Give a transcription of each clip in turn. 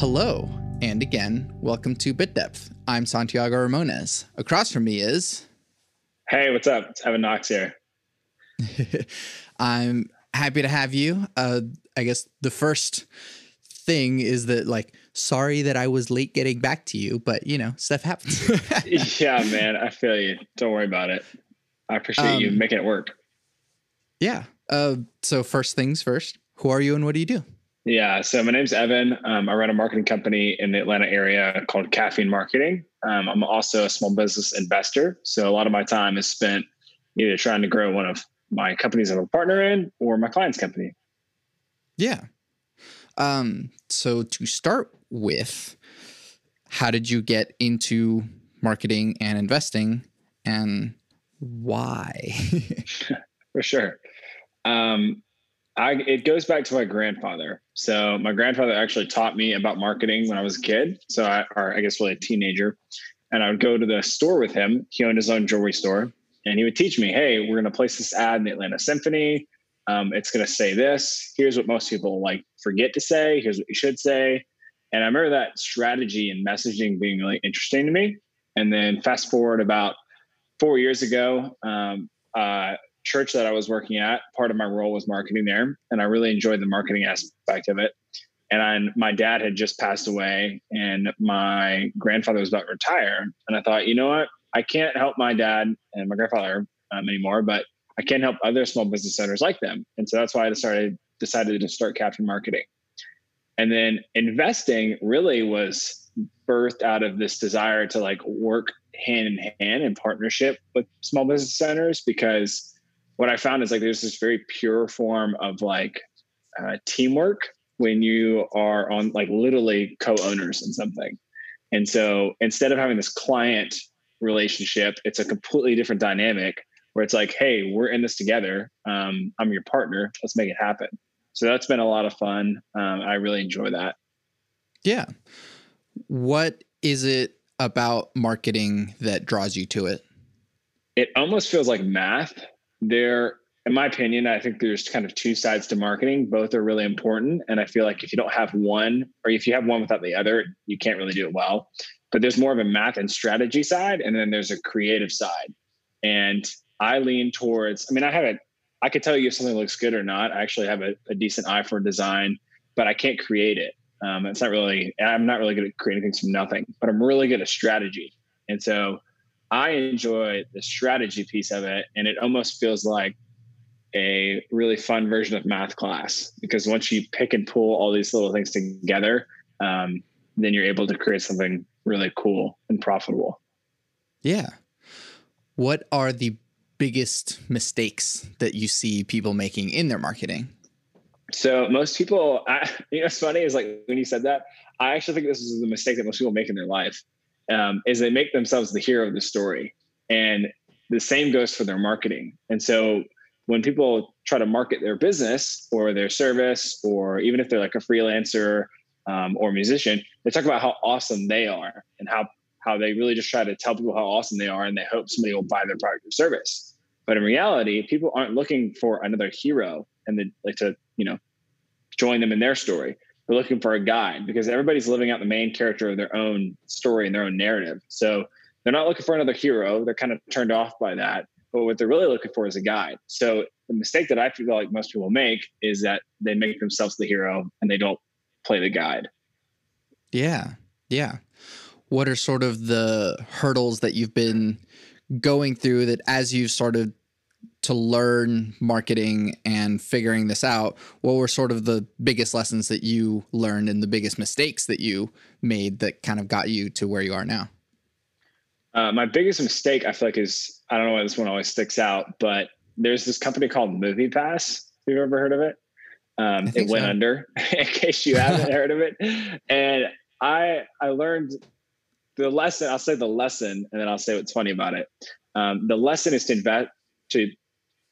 Hello, and again, welcome to Bit Depth. I'm Santiago Ramones. Across from me is. Hey, what's up? It's Evan Knox here. I'm happy to have you. Uh, I guess the first thing is that, like, sorry that I was late getting back to you, but you know, stuff happens. yeah, man, I feel you. Don't worry about it. I appreciate um, you making it work. Yeah. Uh, so, first things first, who are you and what do you do? Yeah, so my name's Evan. Um, I run a marketing company in the Atlanta area called Caffeine Marketing. Um, I'm also a small business investor. So a lot of my time is spent either trying to grow one of my companies I'm a partner in or my client's company. Yeah. Um, so to start with, how did you get into marketing and investing and why? For sure. Um, I, it goes back to my grandfather. So my grandfather actually taught me about marketing when I was a kid. So I, or I guess really a teenager, and I would go to the store with him. He owned his own jewelry store, and he would teach me, "Hey, we're going to place this ad in the Atlanta Symphony. Um, it's going to say this. Here's what most people like forget to say. Here's what you should say." And I remember that strategy and messaging being really interesting to me. And then fast forward about four years ago, um, uh, church that I was working at, part of my role was marketing there, and I really enjoyed the marketing aspect of it. And I, my dad had just passed away, and my grandfather was about to retire. And I thought, you know what? I can't help my dad and my grandfather um, anymore, but I can help other small business owners like them. And so that's why I started decided to start Caffeine Marketing. And then investing really was birthed out of this desire to like work hand in hand in partnership with small business owners because what I found is like there's this very pure form of like uh, teamwork when you are on like literally co-owners in something. And so instead of having this client relationship, it's a completely different dynamic where it's like, hey, we're in this together. Um, I'm your partner. Let's make it happen. So that's been a lot of fun. Um, I really enjoy that. Yeah. What is it about marketing that draws you to it? It almost feels like math there in my opinion i think there's kind of two sides to marketing. Both are really important. And i feel like if you don't have one or if you have one without the other you can't really do it well. But there's more of a math and strategy side and then there's a creative side. And i lean towards i mean i have it i could tell you if something looks good or not. I actually have a, a decent eye for design but i can't create it. Um, it's not really i'm not really good at creating things from nothing but i'm really good at strategy. And so I enjoy the strategy piece of it, and it almost feels like a really fun version of math class because once you pick and pull all these little things together, um, then you're able to create something really cool and profitable. Yeah. What are the biggest mistakes that you see people making in their marketing? So most people, I, you know, what's funny is like when you said that, I actually think this is the mistake that most people make in their life um, is they make themselves the hero of the story. And the same goes for their marketing. And so when people try to market their business or their service, or even if they're like a freelancer um, or musician, they talk about how awesome they are and how how they really just try to tell people how awesome they are, and they hope somebody will buy their product or service. But in reality, people aren't looking for another hero and they like to you know join them in their story. They're looking for a guide because everybody's living out the main character of their own story and their own narrative. So they're not looking for another hero. They're kind of turned off by that. But what they're really looking for is a guide. So the mistake that I feel like most people make is that they make themselves the hero and they don't play the guide. Yeah. Yeah. What are sort of the hurdles that you've been going through that as you've started to learn marketing and figuring this out, what were sort of the biggest lessons that you learned and the biggest mistakes that you made that kind of got you to where you are now? Uh, my biggest mistake, I feel like, is I don't know why this one always sticks out, but there's this company called MoviePass. Have you ever heard of it? Um, it went so. under, in case you haven't heard of it. And I I learned the lesson. I'll say the lesson, and then I'll say what's funny about it. Um, the lesson is to invest to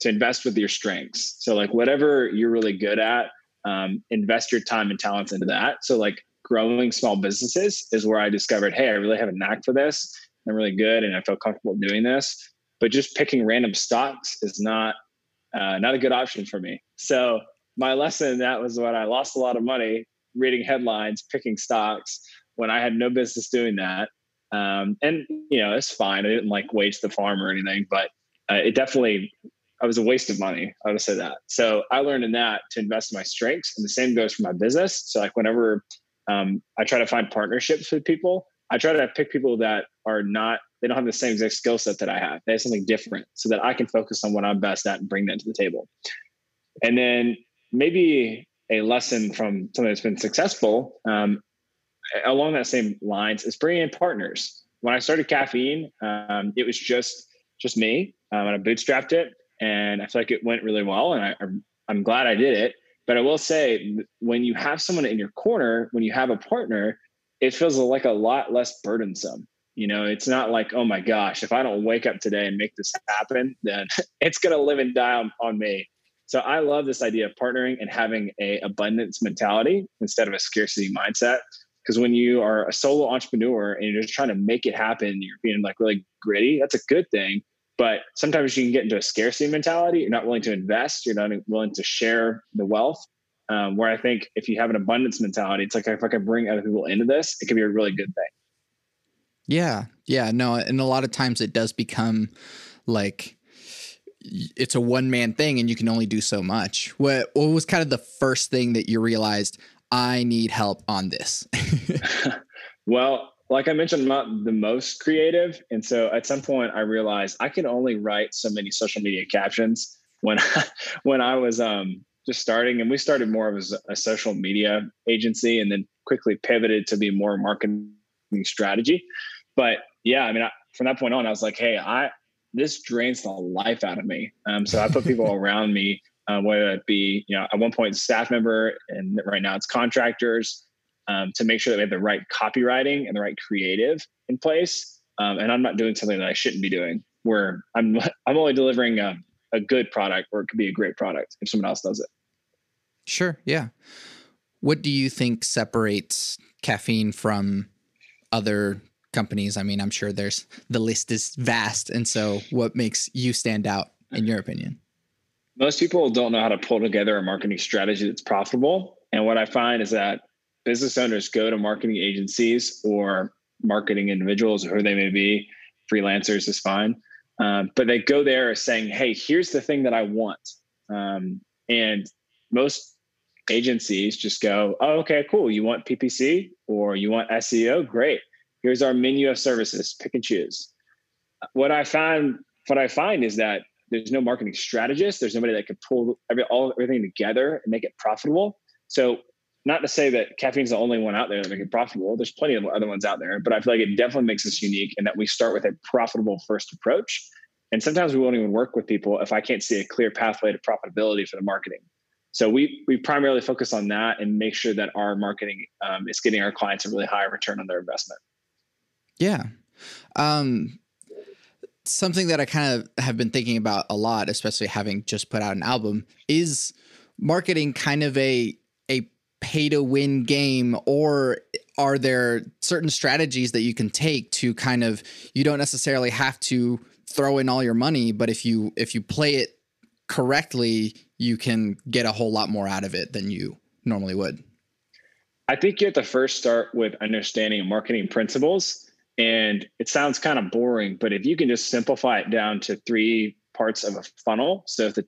to invest with your strengths. So like whatever you're really good at, um, invest your time and talents into that. So like growing small businesses is where I discovered, hey, I really have a knack for this. I'm really good and I feel comfortable doing this. But just picking random stocks is not uh, not a good option for me. So my lesson that was when I lost a lot of money reading headlines, picking stocks when I had no business doing that. Um, and you know, it's fine. I didn't like waste the farm or anything, but uh, it definitely I was a waste of money. I would say that. So I learned in that to invest in my strengths, and the same goes for my business. So like whenever um, I try to find partnerships with people, I try to pick people that are not they don't have the same exact skill set that I have. They have something different, so that I can focus on what I'm best at and bring that to the table. And then maybe a lesson from something that's been successful um, along that same lines is bringing in partners. When I started caffeine, um, it was just just me, um, and I bootstrapped it, and I feel like it went really well, and I, I'm glad I did it. But I will say, when you have someone in your corner, when you have a partner, it feels like a lot less burdensome. You know, it's not like, oh my gosh, if I don't wake up today and make this happen, then it's going to live and die on, on me. So I love this idea of partnering and having a abundance mentality instead of a scarcity mindset. Because when you are a solo entrepreneur and you're just trying to make it happen, you're being like really gritty. That's a good thing. But sometimes you can get into a scarcity mentality. You're not willing to invest. You're not willing to share the wealth. Um, where I think if you have an abundance mentality, it's like if I can bring other people into this, it can be a really good thing. Yeah, yeah, no, and a lot of times it does become like it's a one man thing, and you can only do so much. What what was kind of the first thing that you realized? I need help on this. well, like I mentioned, I'm not the most creative. And so at some point I realized I could only write so many social media captions when I, when I was um, just starting. And we started more of as a social media agency and then quickly pivoted to be more marketing strategy. But yeah, I mean, I, from that point on, I was like, hey, I this drains the life out of me. Um, so I put people around me, uh, whether it be, you know, at one point staff member, and right now it's contractors, um, to make sure that we have the right copywriting and the right creative in place. Um, and I'm not doing something that I shouldn't be doing. Where I'm I'm only delivering a, a good product, or it could be a great product if someone else does it. Sure. Yeah. What do you think separates caffeine from other companies? I mean, I'm sure there's the list is vast, and so what makes you stand out in your opinion? Most people don't know how to pull together a marketing strategy that's profitable. And what I find is that business owners go to marketing agencies or marketing individuals, or who they may be, freelancers is fine. Um, but they go there saying, "Hey, here's the thing that I want," um, and most agencies just go, "Oh, okay, cool. You want PPC or you want SEO? Great. Here's our menu of services. Pick and choose." What I find, what I find is that there's no marketing strategist. There's nobody that could pull every, all everything together and make it profitable. So not to say that caffeine's the only one out there that make it profitable. There's plenty of other ones out there, but I feel like it definitely makes us unique in that we start with a profitable first approach. And sometimes we won't even work with people if I can't see a clear pathway to profitability for the marketing. So we we primarily focus on that and make sure that our marketing um, is getting our clients a really high return on their investment. Yeah. Um, something that I kind of have been thinking about a lot, especially having just put out an album, is marketing kind of a pay to win game or are there certain strategies that you can take to kind of you don't necessarily have to throw in all your money but if you if you play it correctly you can get a whole lot more out of it than you normally would. I think you have to first start with understanding marketing principles and it sounds kind of boring but if you can just simplify it down to three parts of a funnel so if the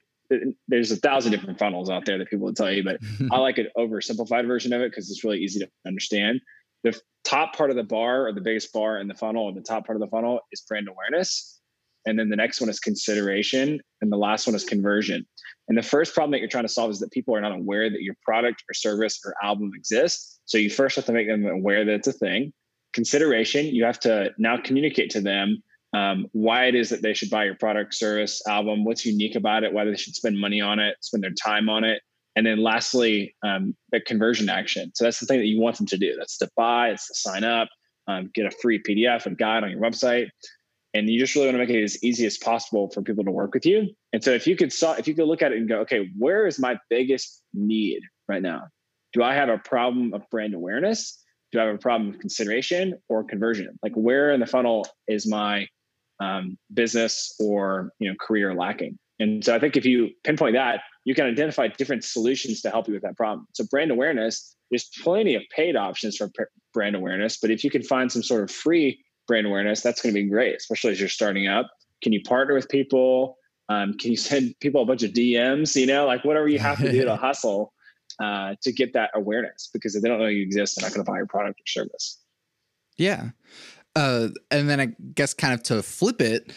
there's a thousand different funnels out there that people will tell you, but I like an oversimplified version of it because it's really easy to understand. The top part of the bar or the biggest bar in the funnel or the top part of the funnel is brand awareness. And then the next one is consideration. And the last one is conversion. And the first problem that you're trying to solve is that people are not aware that your product or service or album exists. So you first have to make them aware that it's a thing. Consideration, you have to now communicate to them um, why it is that they should buy your product, service, album, what's unique about it, why they should spend money on it, spend their time on it. And then lastly, um, the conversion action. So that's the thing that you want them to do. That's to buy, it's to sign up, um, get a free PDF and guide on your website. And you just really want to make it as easy as possible for people to work with you. And so if you could saw, if you could look at it and go, okay, where is my biggest need right now? Do I have a problem of brand awareness? Do I have a problem of consideration or conversion? Like where in the funnel is my um, business or you know career lacking. And so I think if you pinpoint that, you can identify different solutions to help you with that problem. So brand awareness, there's plenty of paid options for brand awareness, but if you can find some sort of free brand awareness, that's going to be great, especially as you're starting up. Can you partner with people? Um, can you send people a bunch of DMs? You know, like whatever you have to do to hustle uh, to get that awareness, because if they don't know you exist, they're not going to buy your product or service. Yeah, uh, and then I guess kind of to flip it,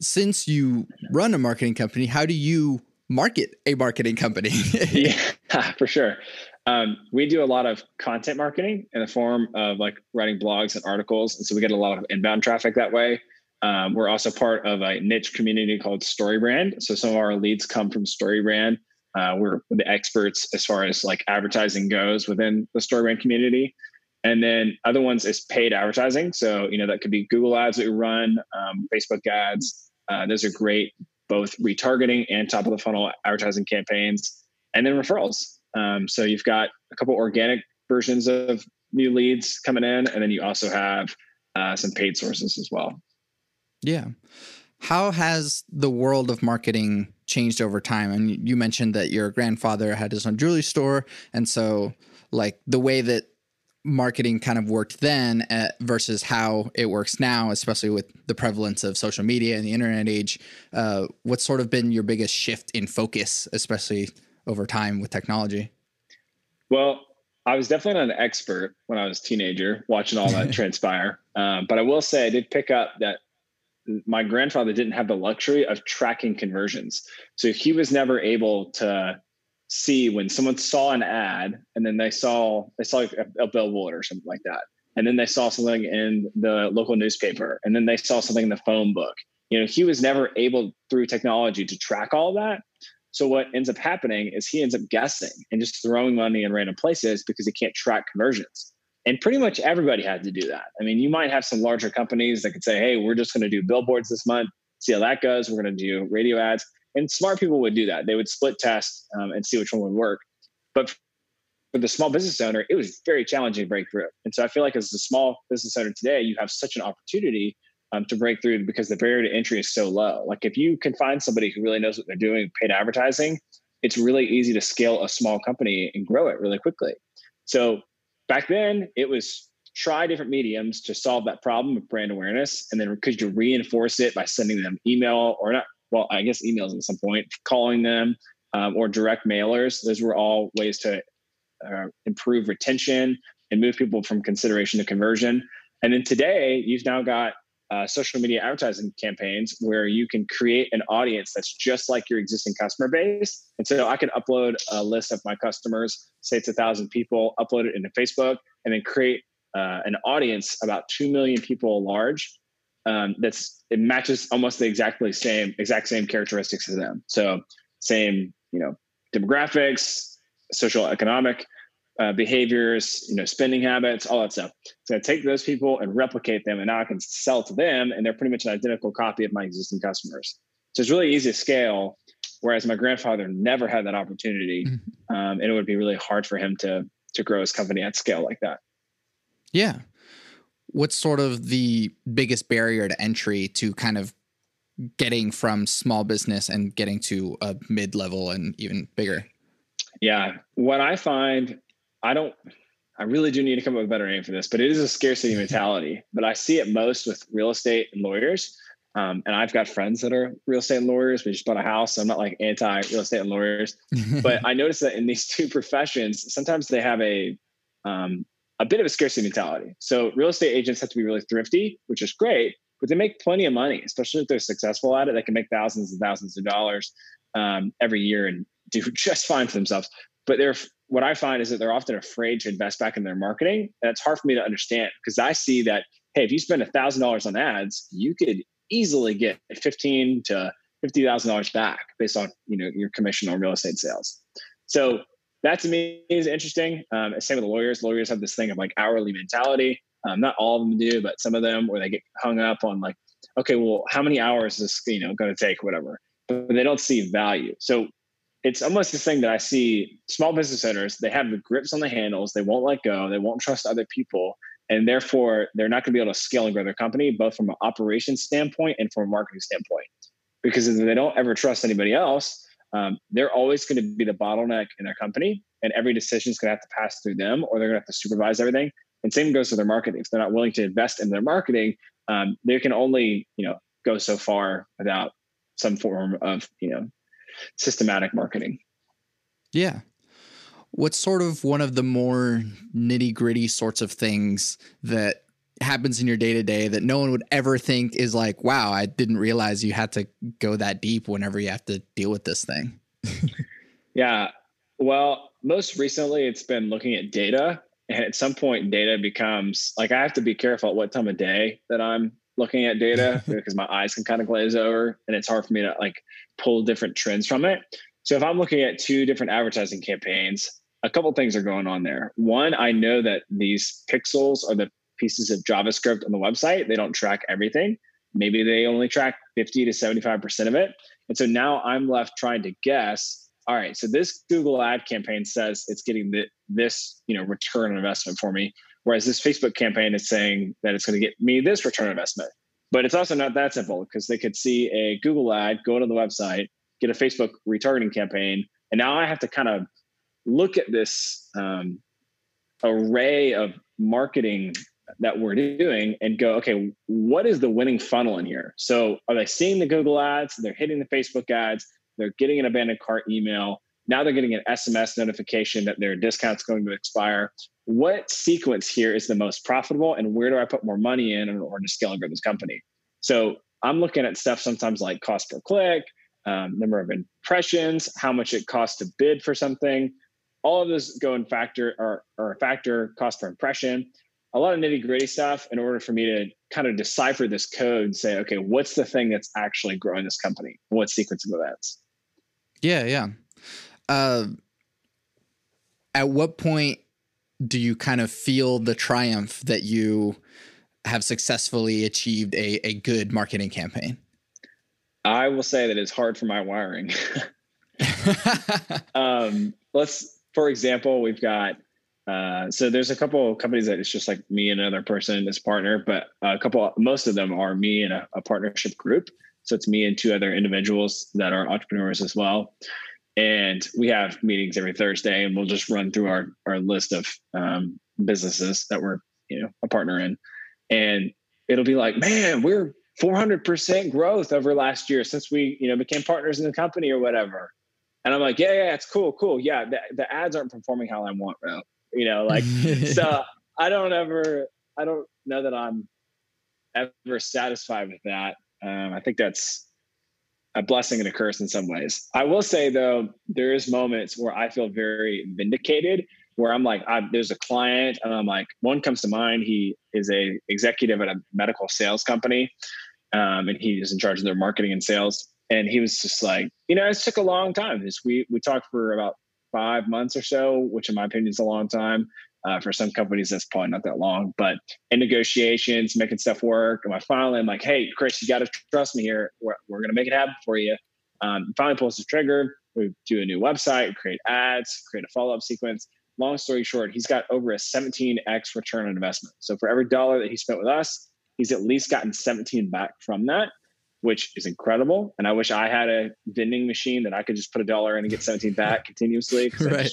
since you run a marketing company, how do you market a marketing company? yeah, for sure. Um, we do a lot of content marketing in the form of like writing blogs and articles. And so we get a lot of inbound traffic that way. Um, we're also part of a niche community called StoryBrand. So some of our leads come from StoryBrand. Uh, we're the experts as far as like advertising goes within the StoryBrand community. And then other ones is paid advertising. So, you know, that could be Google ads that we run, um, Facebook ads. Uh, those are great, both retargeting and top of the funnel advertising campaigns. And then referrals. Um, so you've got a couple organic versions of new leads coming in, and then you also have uh, some paid sources as well. Yeah. How has the world of marketing changed over time? And you mentioned that your grandfather had his own jewelry store. And so, like, the way that marketing kind of worked then at, versus how it works now, especially with the prevalence of social media and the internet age, uh, what's sort of been your biggest shift in focus, especially over time with technology? Well, I was definitely not an expert when I was a teenager watching all that transpire. Um, but I will say I did pick up that my grandfather didn't have the luxury of tracking conversions. So he was never able to see when someone saw an ad and then they saw they saw like a, a billboard or something like that. And then they saw something in the local newspaper and then they saw something in the phone book. You know, he was never able through technology to track all that. So what ends up happening is he ends up guessing and just throwing money in random places because he can't track conversions. And pretty much everybody had to do that. I mean, you might have some larger companies that could say, hey, we're just going to do billboards this month, see how that goes. We're going to do radio ads. And smart people would do that. They would split test um, and see which one would work. But for the small business owner, it was very challenging to break through. And so I feel like as a small business owner today, you have such an opportunity um, to break through because the barrier to entry is so low. Like if you can find somebody who really knows what they're doing, paid advertising, it's really easy to scale a small company and grow it really quickly. So back then, it was try different mediums to solve that problem of brand awareness, and then could you reinforce it by sending them email or not? Well, I guess emails at some point, calling them, um, or direct mailers. Those were all ways to uh, improve retention and move people from consideration to conversion. And then today, you've now got uh, social media advertising campaigns where you can create an audience that's just like your existing customer base. And so I can upload a list of my customers, say it's a thousand people, upload it into Facebook, and then create uh, an audience about two million people large. Um, that's it matches almost the exactly same exact same characteristics as them. So same you know demographics, social economic uh, behaviors, you know, spending habits, all that stuff. So I take those people and replicate them, and now I can sell to them, and they're pretty much an identical copy of my existing customers. So it's really easy to scale. Whereas my grandfather never had that opportunity, mm-hmm. um, and it would be really hard for him to to grow his company at scale like that. Yeah. What's sort of the biggest barrier to entry to kind of getting from small business and getting to a mid level and even bigger? Yeah. What I find I don't, I really do need to come up with a better name for this, but it is a scarcity mentality. But I see it most with real estate and lawyers. Um, and I've got friends that are real estate and lawyers. We just bought a house. So I'm not like anti real estate and lawyers, but I noticed that in these two professions, sometimes they have a, um, a bit of a scarcity mentality. So real estate agents have to be really thrifty, which is great, but they make plenty of money, especially if they're successful at it. They can make thousands and thousands of dollars um, every year and do just fine for themselves. But they're what I find is that they're often afraid to invest back in their marketing. And it's hard for me to understand because I see that, hey, if you spend $1,000 on ads, you could easily get 15 to $50,000 back based on, you know, your commission on real estate sales. So that to me is interesting. Um, same with the lawyers. Lawyers have this thing of like hourly mentality. Um, not all of them do, but some of them where they get hung up on like, okay, well, how many hours is this, you know, going to take, whatever. But they don't see value. So it's almost this thing that I see small business owners, they have the grips on the handles, they won't let go, they won't trust other people. And therefore, they're not going to be able to scale and grow their company, both from an operations standpoint and from a marketing standpoint. Because if they don't ever trust anybody else, um, they're always going to be the bottleneck in their company, and every decision is going to have to pass through them, or they're going to have to supervise everything. And same goes for their marketing. If they're not willing to invest in their marketing, um, they can only you know go so far without some form of you know systematic marketing. Yeah. What's sort of one of the more nitty gritty sorts of things that happens in your day to day that no one would ever think is like, wow, I didn't realize you had to go that deep whenever you have to deal with this thing? yeah. Well, most recently, it's been looking at data. And at some point, data becomes like I have to be careful at what time of day that I'm looking at data because my eyes can kind of glaze over and it's hard for me to like pull different trends from it. So if I'm looking at two different advertising campaigns, a couple things are going on there. One, I know that these pixels are the pieces of JavaScript on the website. They don't track everything. Maybe they only track 50 to 75% of it. And so now I'm left trying to guess all right, so this Google ad campaign says it's getting the, this, you know, return on investment for me, whereas this Facebook campaign is saying that it's going to get me this return on investment. But it's also not that simple because they could see a Google ad, go to the website, get a Facebook retargeting campaign, and now I have to kind of look at this um, array of marketing that we're doing and go, okay, what is the winning funnel in here? So are they seeing the Google ads? They're hitting the Facebook ads. They're getting an abandoned cart email. Now they're getting an SMS notification that their discount's going to expire. What sequence here is the most profitable and where do I put more money in in order to scale and grow this company? So I'm looking at stuff sometimes like cost per click, um, number of impressions, how much it costs to bid for something. All of those go in factor or, or a factor cost per impression a lot of nitty gritty stuff in order for me to kind of decipher this code and say, okay, what's the thing that's actually growing this company? What sequence of events? Yeah, yeah. Uh, at what point do you kind of feel the triumph that you have successfully achieved a, a good marketing campaign? I will say that it's hard for my wiring. um, let's, for example, we've got uh, so there's a couple of companies that it's just like me and another person as a partner, but a couple, most of them are me and a, a, partnership group. So it's me and two other individuals that are entrepreneurs as well. And we have meetings every Thursday, and we'll just run through our our list of um, businesses that we're you know a partner in, and it'll be like, man, we're 400% growth over last year since we you know became partners in the company or whatever. And I'm like, yeah, yeah, it's cool, cool. Yeah, the, the ads aren't performing how I want, you know, like so I don't ever I don't know that I'm ever satisfied with that. Um, I think that's a blessing and a curse in some ways. I will say though, there is moments where I feel very vindicated, where I'm like, I, there's a client, and I'm like, one comes to mind. He is a executive at a medical sales company, um, and he is in charge of their marketing and sales. And he was just like, you know, it took a long time. This we we talked for about five months or so, which in my opinion is a long time. Uh, for some companies, that's probably not that long. But in negotiations, making stuff work, and I finally I'm like, hey, Chris, you got to trust me here. We're, we're going to make it happen for you. Um, finally pulls the trigger. We do a new website, create ads, create a follow up sequence. Long story short, he's got over a 17x return on investment. So for every dollar that he spent with us, he's at least gotten 17 back from that which is incredible. And I wish I had a vending machine that I could just put a dollar in and get 17 back continuously. because right.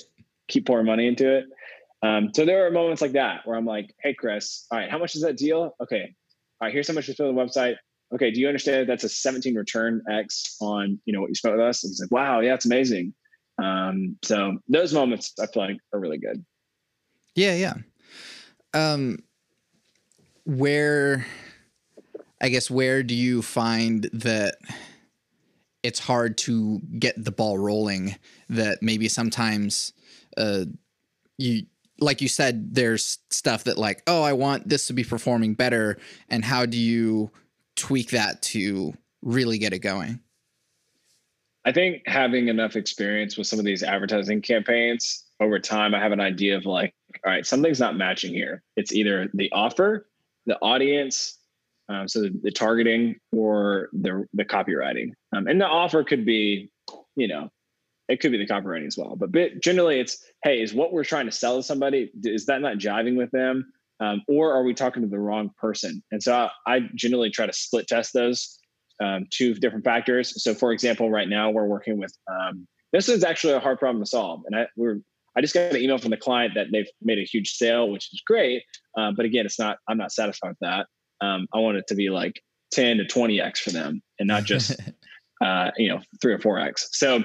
keep pouring money into it. Um, so there are moments like that where I'm like, hey, Chris, all right, how much is that deal? Okay. All right, here's how much you spent on the website. Okay, do you understand that that's a 17 return X on you know what you spent with us? And he's like, wow, yeah, it's amazing. Um, so those moments I feel like are really good. Yeah, yeah. Um, where I guess where do you find that it's hard to get the ball rolling? That maybe sometimes uh, you like you said, there's stuff that like, oh, I want this to be performing better, and how do you tweak that to really get it going? I think having enough experience with some of these advertising campaigns over time, I have an idea of like, all right, something's not matching here. It's either the offer, the audience, um, so the, the, targeting or the the copywriting, um, and the offer could be, you know, it could be the copywriting as well. But generally, it's hey, is what we're trying to sell to somebody is that not jiving with them, um, or are we talking to the wrong person? And so I, I generally try to split test those um, two different factors. So, for example, right now we're working with um, This is actually a hard problem to solve. And I, we're, I just got an email from the client that they've made a huge sale, which is great. Uh, but again, it's not, I'm not satisfied with that. Um, I want it to be like 10 to 20x for them and not just, uh, you know, three or 4x. So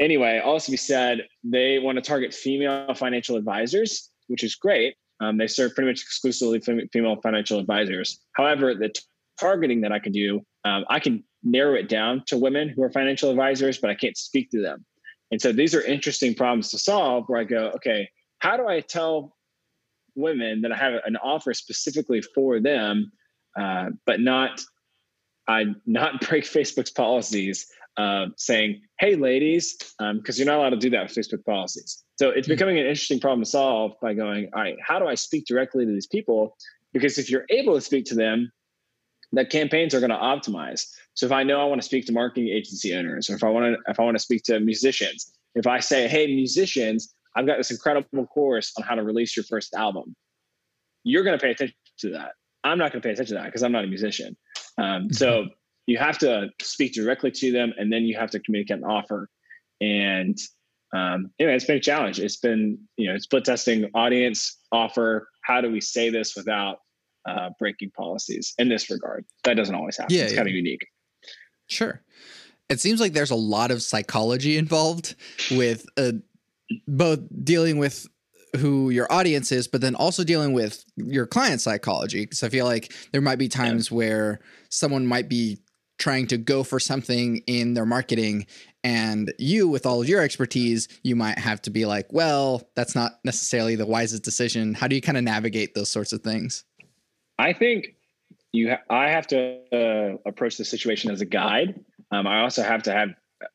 anyway, also be said, they want to target female financial advisors, which is great. Um, they serve pretty much exclusively female financial advisors. However, the t- targeting that I can do, um, I can narrow it down to women who are financial advisors, but I can't speak to them. And so these are interesting problems to solve where I go, okay, how do I tell women that I have an offer specifically for them, uh, but not I not break Facebook's policies uh, saying, "Hey, ladies," because um, you're not allowed to do that with Facebook policies. So it's hmm. becoming an interesting problem to solve by going, "All right, how do I speak directly to these people?" Because if you're able to speak to them, that campaigns are going to optimize. So if I know I want to speak to marketing agency owners, or if I want to if I want to speak to musicians, if I say, "Hey, musicians," I've got this incredible course on how to release your first album. You're going to pay attention to that. I'm not going to pay attention to that because I'm not a musician. Um, so mm-hmm. you have to speak directly to them, and then you have to communicate an offer. And um, anyway, it's been a challenge. It's been you know split testing audience offer. How do we say this without uh, breaking policies in this regard? That doesn't always happen. Yeah, it's yeah. kind of unique. Sure. It seems like there's a lot of psychology involved with uh, both dealing with who your audience is, but then also dealing with your client psychology. Because I feel like there might be times yeah. where someone might be trying to go for something in their marketing and you with all of your expertise you might have to be like well that's not necessarily the wisest decision how do you kind of navigate those sorts of things i think you ha- i have to uh, approach the situation as a guide um, i also have to have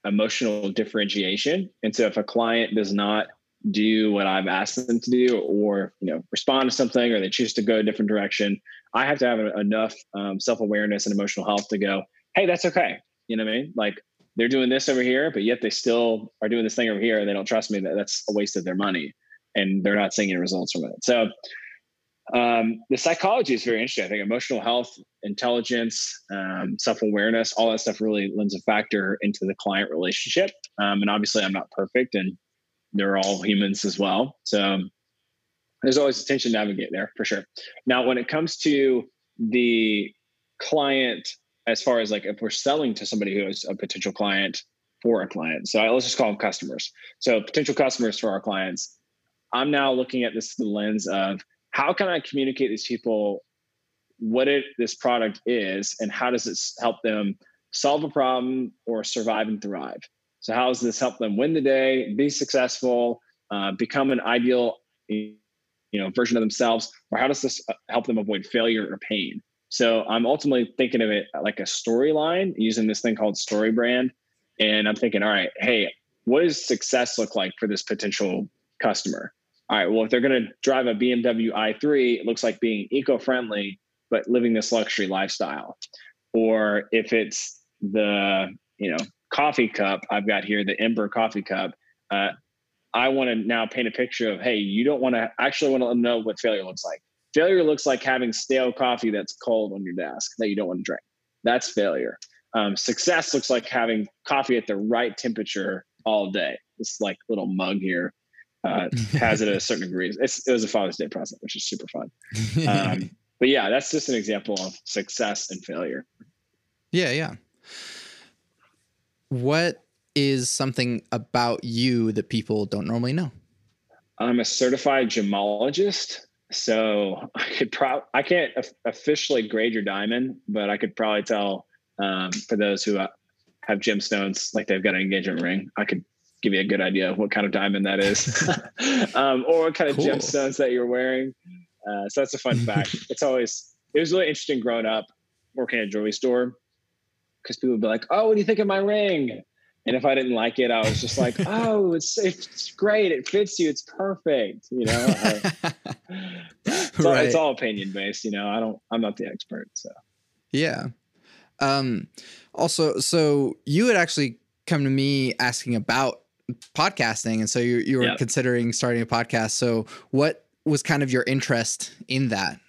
emotional differentiation and so if a client does not do what I've asked them to do, or you know, respond to something, or they choose to go a different direction. I have to have enough um, self awareness and emotional health to go, hey, that's okay. You know what I mean? Like they're doing this over here, but yet they still are doing this thing over here, and they don't trust me. That that's a waste of their money, and they're not seeing any results from it. So. Um, the psychology is very interesting. I think emotional health, intelligence, um, self awareness, all that stuff really lends a factor into the client relationship. Um, and obviously, I'm not perfect, and they're all humans as well. So there's always a tension to navigate there for sure. Now, when it comes to the client, as far as like if we're selling to somebody who is a potential client for a client, so I, let's just call them customers. So potential customers for our clients. I'm now looking at this the lens of how can I communicate these people what it this product is and how does it help them solve a problem or survive and thrive. So how does this help them win the day, be successful, uh, become an ideal, you know, version of themselves, or how does this uh, help them avoid failure or pain? So I'm ultimately thinking of it like a storyline using this thing called StoryBrand, and I'm thinking, all right, hey, what does success look like for this potential customer? All right, well, if they're going to drive a BMW i3, it looks like being eco-friendly but living this luxury lifestyle. Or if it's the you know coffee cup I've got here, the Ember coffee cup, uh, I want to now paint a picture of, hey, you don't want to actually want to know what failure looks like. Failure looks like having stale coffee that's cold on your desk that you don't want to drink. That's failure. Um, success looks like having coffee at the right temperature all day. This like little mug here uh, has it at a certain degree. It's, it was a Father's Day present, which is super fun. Um, but yeah, that's just an example of success and failure. Yeah, yeah what is something about you that people don't normally know? I'm a certified gemologist. So I could probably, I can't officially grade your diamond, but I could probably tell um, for those who uh, have gemstones, like they've got an engagement ring, I could give you a good idea of what kind of diamond that is um, or what kind of cool. gemstones that you're wearing. Uh, so that's a fun fact. it's always, it was really interesting growing up working at a jewelry store because people would be like, "Oh, what do you think of my ring?" And if I didn't like it, I was just like, "Oh, it's it's great. It fits you. It's perfect." You know, I, it's, all, it's all opinion based. You know, I don't. I'm not the expert. So yeah. Um. Also, so you had actually come to me asking about podcasting, and so you you were yep. considering starting a podcast. So what was kind of your interest in that?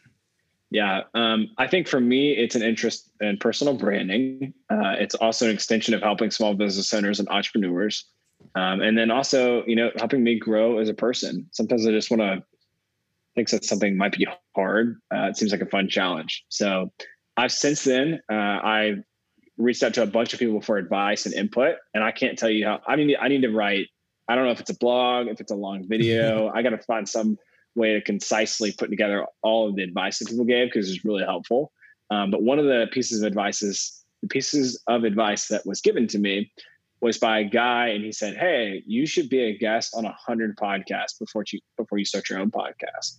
Yeah, um, I think for me, it's an interest in personal branding. Uh, it's also an extension of helping small business owners and entrepreneurs. Um, and then also, you know, helping me grow as a person. Sometimes I just want to think that something might be hard. Uh, it seems like a fun challenge. So I've since then, uh, I reached out to a bunch of people for advice and input. And I can't tell you how, I mean, I need to write, I don't know if it's a blog, if it's a long video, I got to find some way to concisely put together all of the advice that people gave because it's really helpful. Um, but one of the pieces of advice is the pieces of advice that was given to me was by a guy, and he said, "Hey, you should be a guest on a hundred podcasts before you before you start your own podcast."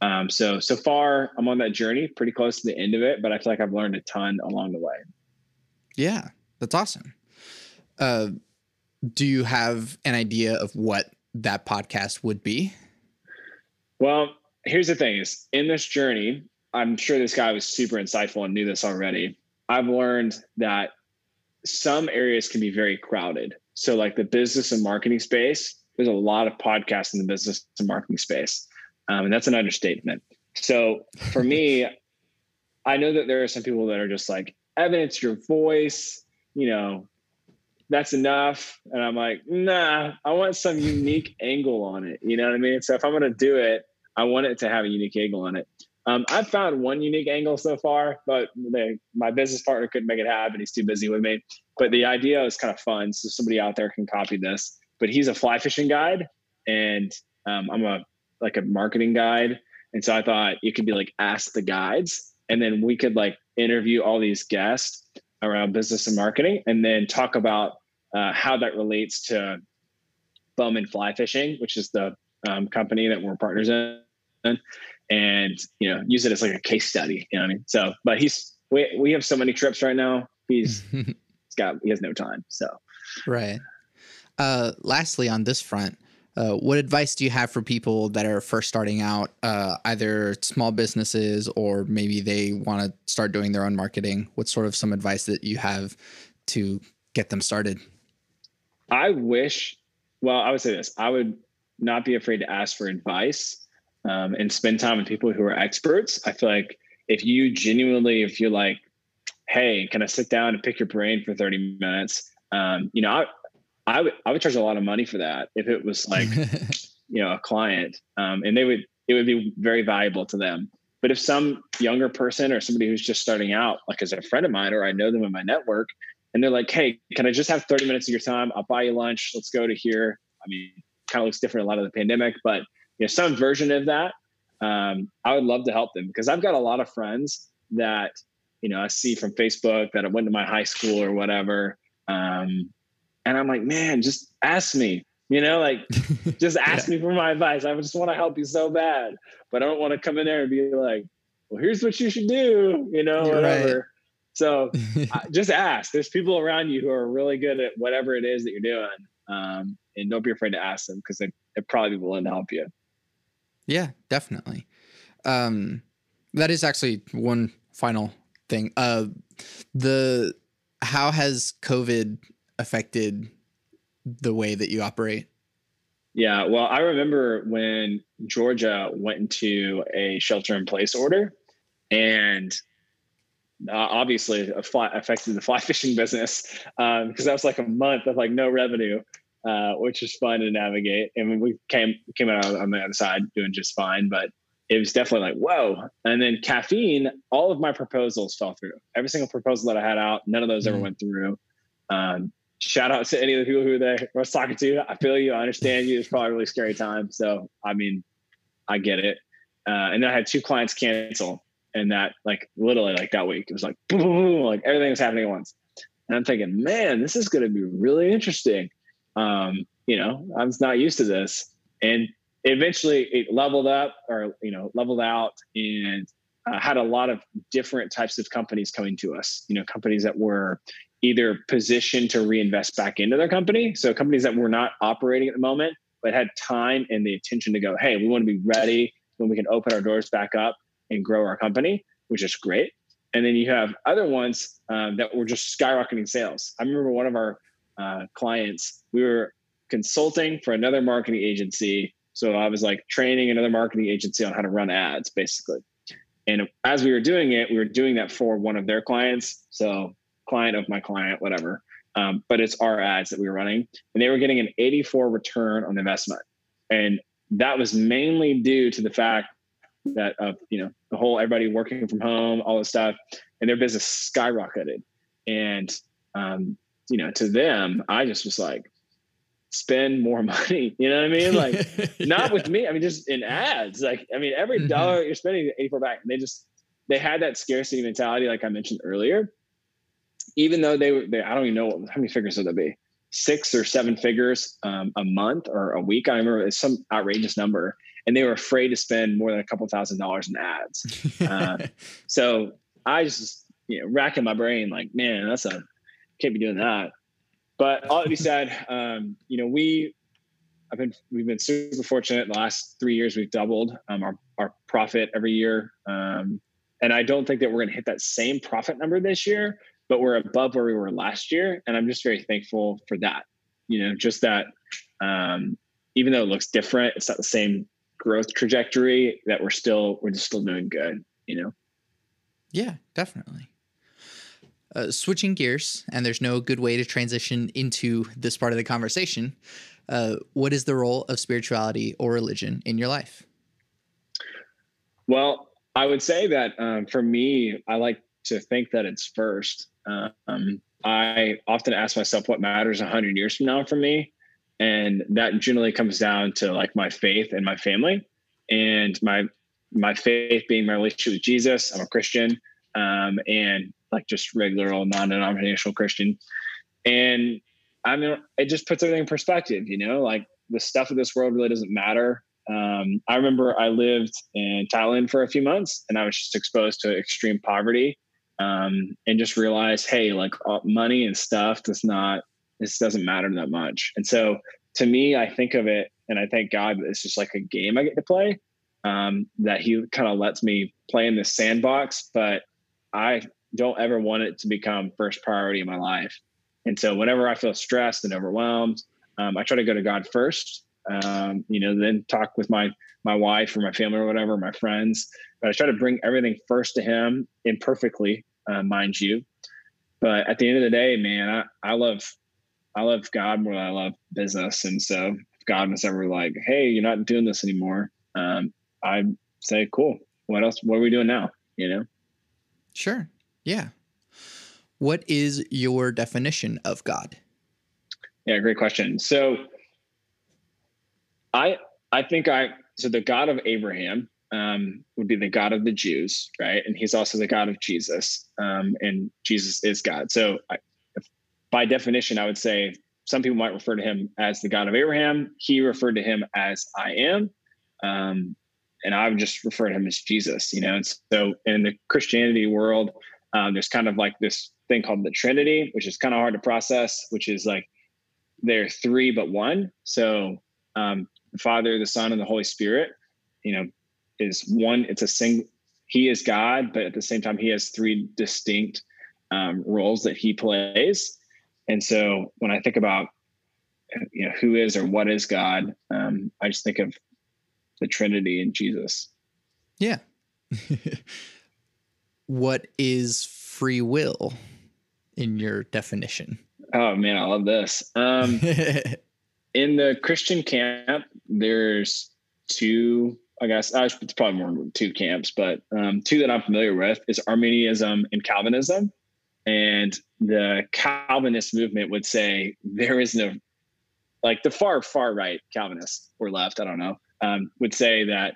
Um, so so far, I'm on that journey, pretty close to the end of it, but I feel like I've learned a ton along the way. Yeah, that's awesome. Uh, do you have an idea of what that podcast would be? Well, here's the thing: is in this journey, I'm sure this guy was super insightful and knew this already. I've learned that some areas can be very crowded. So, like the business and marketing space, there's a lot of podcasts in the business and marketing space. Um, and that's an understatement. So, for me, I know that there are some people that are just like, It's your voice, you know, that's enough. And I'm like, nah, I want some unique angle on it. You know what I mean? So, if I'm going to do it, I want it to have a unique angle on it. Um, I've found one unique angle so far, but they, my business partner couldn't make it happen. He's too busy with me. But the idea is kind of fun. So somebody out there can copy this. But he's a fly fishing guide, and um, I'm a like a marketing guide. And so I thought it could be like ask the guides, and then we could like interview all these guests around business and marketing, and then talk about uh, how that relates to Bowman Fly Fishing, which is the um, company that we're partners in. And you know use it as like a case study you know what i mean? So but he's we, we have so many trips right now. He's he's got he has no time so. Right. Uh lastly on this front uh, what advice do you have for people that are first starting out, uh, either small businesses or maybe they want to start doing their own marketing? What's sort of some advice that you have to get them started? I wish, well, I would say this I would not be afraid to ask for advice um, and spend time with people who are experts. I feel like if you genuinely, if you're like, hey, can I sit down and pick your brain for 30 minutes? Um, you know, I, I would I would charge a lot of money for that if it was like, you know, a client, um, and they would it would be very valuable to them. But if some younger person or somebody who's just starting out, like as a friend of mine, or I know them in my network, and they're like, "Hey, can I just have 30 minutes of your time? I'll buy you lunch. Let's go to here." I mean, kind of looks different a lot of the pandemic, but you know, some version of that, um, I would love to help them because I've got a lot of friends that, you know, I see from Facebook that went to my high school or whatever. Um, and I'm like, man, just ask me, you know, like just ask yeah. me for my advice. I just want to help you so bad, but I don't want to come in there and be like, well, here's what you should do, you know, whatever. Right. So just ask. There's people around you who are really good at whatever it is that you're doing. Um, and don't be afraid to ask them because they, they'd probably be willing to help you. Yeah, definitely. Um, that is actually one final thing. Uh, the how has COVID affected the way that you operate? Yeah, well, I remember when Georgia went into a shelter in place order, and uh, obviously affected the fly fishing business because um, that was like a month of like no revenue uh, which is fun to navigate. And we came came out on the other side doing just fine, but it was definitely like whoa. And then caffeine, all of my proposals fell through. Every single proposal that I had out, none of those mm-hmm. ever went through. Um, shout out to any of the people who were there. I was talking to. I feel you. I understand you. It's probably a really scary time. So I mean, I get it. Uh, and then I had two clients cancel, and that like literally like that week it was like boom, boom, boom like everything was happening at once. And I'm thinking, man, this is going to be really interesting um, you know, I was not used to this. And eventually it leveled up or, you know, leveled out and uh, had a lot of different types of companies coming to us, you know, companies that were either positioned to reinvest back into their company. So companies that were not operating at the moment, but had time and the attention to go, hey, we want to be ready when we can open our doors back up and grow our company, which is great. And then you have other ones um, that were just skyrocketing sales. I remember one of our uh, clients, we were consulting for another marketing agency. So I was like training another marketing agency on how to run ads, basically. And as we were doing it, we were doing that for one of their clients. So client of my client, whatever. um, but it's our ads that we were running, and they were getting an 84 return on investment, and that was mainly due to the fact that of you know the whole everybody working from home, all this stuff, and their business skyrocketed, and um, you know to them, I just was like, spend more money. You know what I mean? Like not with me. I mean, just in ads. Like, I mean, every mm-hmm. dollar you're spending 84 back. And they just they had that scarcity mentality, like I mentioned earlier. Even though they were they, I don't even know what, how many figures would that be? Six or seven figures um, a month or a week. I remember it's some outrageous number. And they were afraid to spend more than a couple thousand dollars in ads. uh, so I just, you know, racking my brain, like, man, that's a can't be doing that. But all that be said, um, you know, we I've been we've been super fortunate. The last three years, we've doubled um, our our profit every year, um, and I don't think that we're going to hit that same profit number this year, but we're above where we were last year, and I'm just very thankful for that. You know, just that um, even though it looks different, it's not the same growth trajectory. That we're still we're just still doing good. You know. Yeah, definitely. Uh, switching gears, and there's no good way to transition into this part of the conversation. Uh, what is the role of spirituality or religion in your life? Well, I would say that um, for me, I like to think that it's first. Um, I often ask myself what matters 100 years from now for me. And that generally comes down to like my faith and my family. And my my faith being my relationship with Jesus. I'm a Christian. Um, and like just regular old non-denominational Christian. And I mean, it just puts everything in perspective, you know, like the stuff of this world really doesn't matter. Um, I remember I lived in Thailand for a few months and I was just exposed to extreme poverty um, and just realize, hey, like money and stuff does not, this doesn't matter that much. And so to me, I think of it and I thank God that it's just like a game I get to play, um, that He kind of lets me play in this sandbox. But I don't ever want it to become first priority in my life. And so whenever I feel stressed and overwhelmed, um, I try to go to God first. Um, you know, then talk with my my wife or my family or whatever, my friends. But I try to bring everything first to Him, imperfectly, uh, mind you. But at the end of the day, man, I, I love I love God more than I love business. And so if God was ever like, "Hey, you're not doing this anymore," um, I say, "Cool. What else? What are we doing now?" You know. Sure. Yeah. What is your definition of God? Yeah, great question. So I I think I so the God of Abraham um, would be the God of the Jews, right? And he's also the God of Jesus, um, and Jesus is God. So I, if, by definition, I would say some people might refer to him as the God of Abraham. He referred to him as I am, um, and I would just refer to him as Jesus. You know, and so in the Christianity world, um, there's kind of like this thing called the Trinity, which is kind of hard to process, which is like they're three but one. So um, the Father, the Son, and the Holy Spirit, you know, is one. It's a single. He is God, but at the same time, he has three distinct um, roles that he plays. And so when I think about you know who is or what is God, um, I just think of the Trinity and Jesus. Yeah. what is free will in your definition? Oh man, I love this. Um, in the Christian camp, there's two. I guess it's probably more than two camps, but um, two that I'm familiar with is Arminianism and Calvinism. And the Calvinist movement would say there is no, like the far far right Calvinists or left, I don't know, um, would say that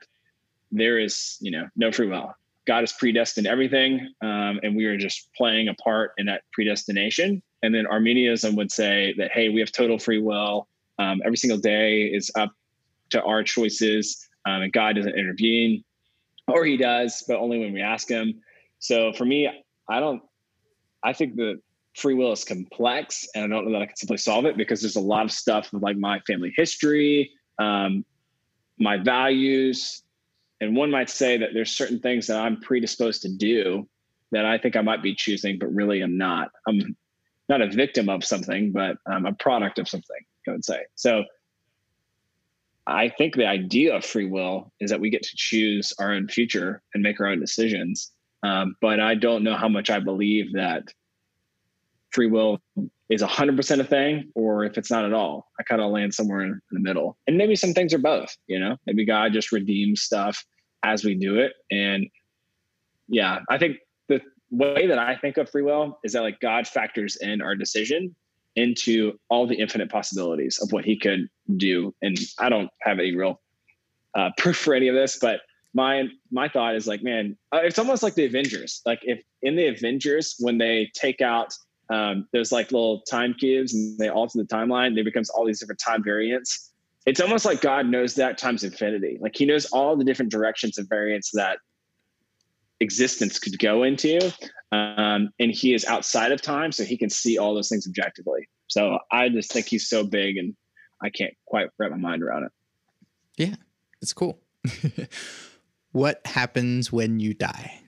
there is you know no free will. God has predestined everything, um, and we are just playing a part in that predestination. And then Arminianism would say that, hey, we have total free will. Um, every single day is up to our choices, um, and God doesn't intervene, or He does, but only when we ask Him. So for me, I don't. I think the free will is complex, and I don't know that I can simply solve it because there's a lot of stuff like my family history, um, my values, and one might say that there's certain things that I'm predisposed to do that I think I might be choosing, but really I'm not. I'm not a victim of something, but I'm a product of something, I would say. So I think the idea of free will is that we get to choose our own future and make our own decisions. Um, but I don't know how much I believe that free will is 100% a thing or if it's not at all. I kind of land somewhere in, in the middle. And maybe some things are both, you know, maybe God just redeems stuff as we do it. And yeah, I think the way that I think of free will is that like God factors in our decision into all the infinite possibilities of what he could do. And I don't have any real uh, proof for any of this, but my my thought is like, man, uh, it's almost like the Avengers. Like if in the Avengers, when they take out um, there's like little time cubes and they alter the timeline, there becomes all these different time variants. It's almost like God knows that times infinity. Like he knows all the different directions and variants that existence could go into. Um, and he is outside of time, so he can see all those things objectively. So I just think he's so big and I can't quite wrap my mind around it. Yeah, it's cool. what happens when you die?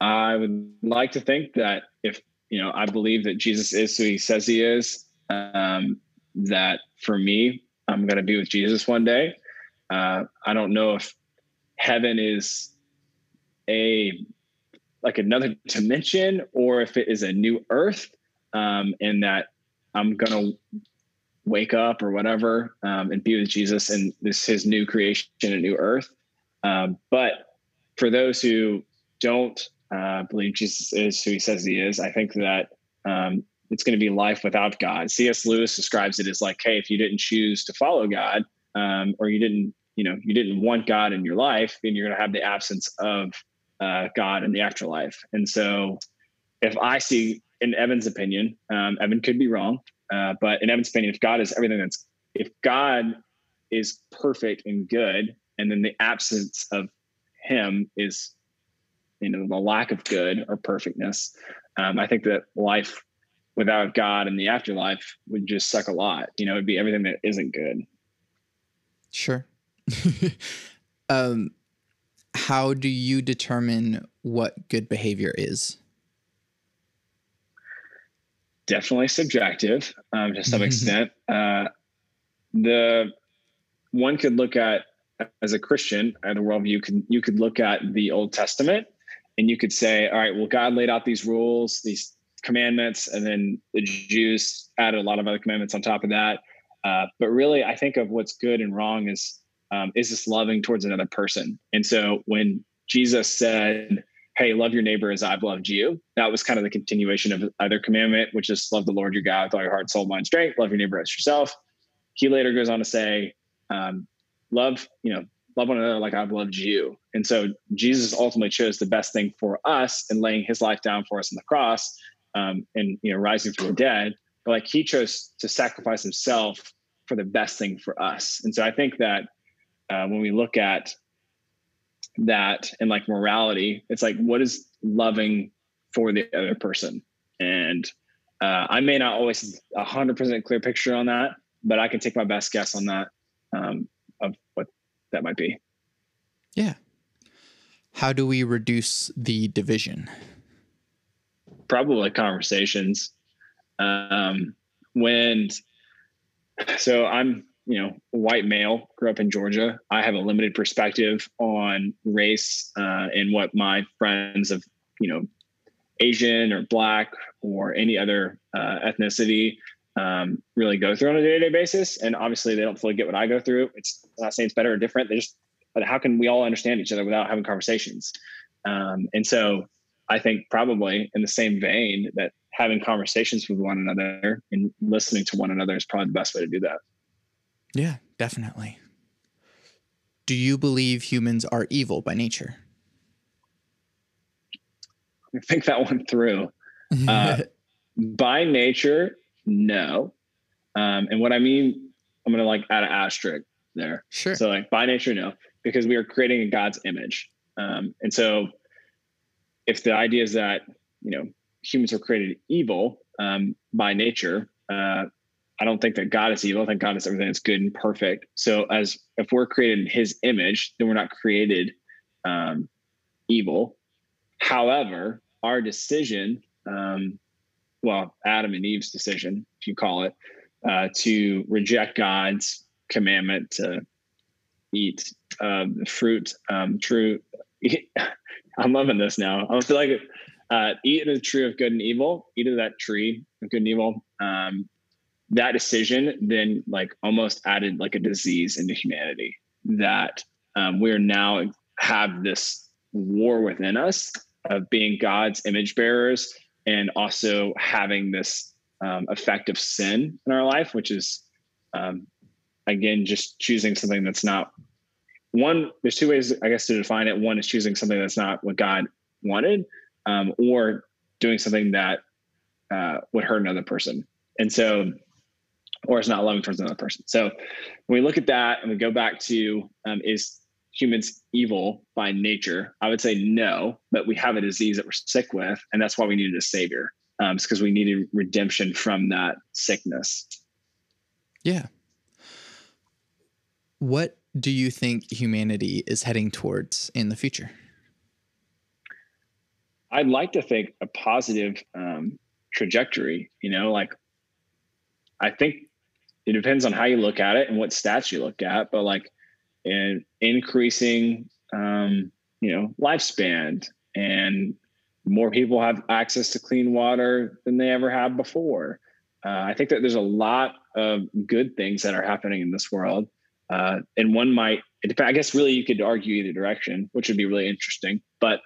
I would like to think that if you know, I believe that Jesus is who he says he is. Um, that for me, I'm going to be with Jesus one day. Uh, I don't know if heaven is a like another dimension or if it is a new earth um, and that i'm gonna wake up or whatever um, and be with jesus and this his new creation a new earth. Um, but for those who don't uh, believe jesus is who he says he is i think that um, it's going to be life without god. Cs lewis describes it as like hey if you didn't choose to follow god um, or you didn't you know you didn't want god in your life then you're going to have the absence of uh, God in the afterlife. And so, if I see, in Evan's opinion, um, Evan could be wrong, uh, but in Evan's opinion, if God is everything that's, if God is perfect and good, and then the absence of Him is, you know, the lack of good or perfectness, um, I think that life without God in the afterlife would just suck a lot. You know, it'd be everything that isn't good. Sure. um, how do you determine what good behavior is? Definitely subjective um, to some extent. Uh, the one could look at as a Christian, at the worldview, you could you could look at the Old Testament and you could say, all right, well, God laid out these rules, these commandments, and then the Jews added a lot of other commandments on top of that. Uh, but really, I think of what's good and wrong is um, is this loving towards another person? And so when Jesus said, Hey, love your neighbor as I've loved you, that was kind of the continuation of other commandment, which is love the Lord your God with all your heart, soul, mind, strength, love your neighbor as yourself. He later goes on to say, um, love, you know, love one another like I've loved you. And so Jesus ultimately chose the best thing for us in laying his life down for us on the cross um, and, you know, rising from the dead. But like he chose to sacrifice himself for the best thing for us. And so I think that uh, when we look at that and like morality, it's like what is loving for the other person, and uh, I may not always a hundred percent clear picture on that, but I can take my best guess on that um, of what that might be. Yeah. How do we reduce the division? Probably conversations. Um, when so I'm you know, white male, grew up in Georgia. I have a limited perspective on race uh, and what my friends of, you know, Asian or Black or any other uh, ethnicity um, really go through on a day to day basis. And obviously, they don't fully get what I go through. It's not saying it's better or different. They just, but how can we all understand each other without having conversations? Um, and so, I think probably in the same vein that having conversations with one another and listening to one another is probably the best way to do that. Yeah, definitely. Do you believe humans are evil by nature? Think that one through. uh, by nature, no. Um, and what I mean, I'm going to like add an asterisk there. Sure. So, like, by nature, no, because we are creating in God's image. Um, and so, if the idea is that, you know, humans are created evil um, by nature, uh, I don't think that God is evil. I think God is everything that's good and perfect. So as if we're created in his image, then we're not created um, evil. However, our decision, um, well, Adam and Eve's decision, if you call it, uh, to reject God's commandment to eat uh, fruit, um, true. I'm loving this now. I feel like uh, eat of the tree of good and evil, eat of that tree of good and evil. Um, that decision then like almost added like a disease into humanity that um, we're now have this war within us of being God's image bearers and also having this um, effect of sin in our life, which is um, again just choosing something that's not one. There's two ways I guess to define it. One is choosing something that's not what God wanted, um, or doing something that uh, would hurt another person. And so or is not loving towards another person. So when we look at that and we go back to um, is humans evil by nature? I would say no, but we have a disease that we're sick with, and that's why we needed a savior. Um, it's because we needed redemption from that sickness. Yeah. What do you think humanity is heading towards in the future? I'd like to think a positive um, trajectory. You know, like I think it depends on how you look at it and what stats you look at, but like in increasing, um, you know, lifespan and more people have access to clean water than they ever have before. Uh, I think that there's a lot of good things that are happening in this world. Uh, and one might, I guess, really you could argue either direction, which would be really interesting. But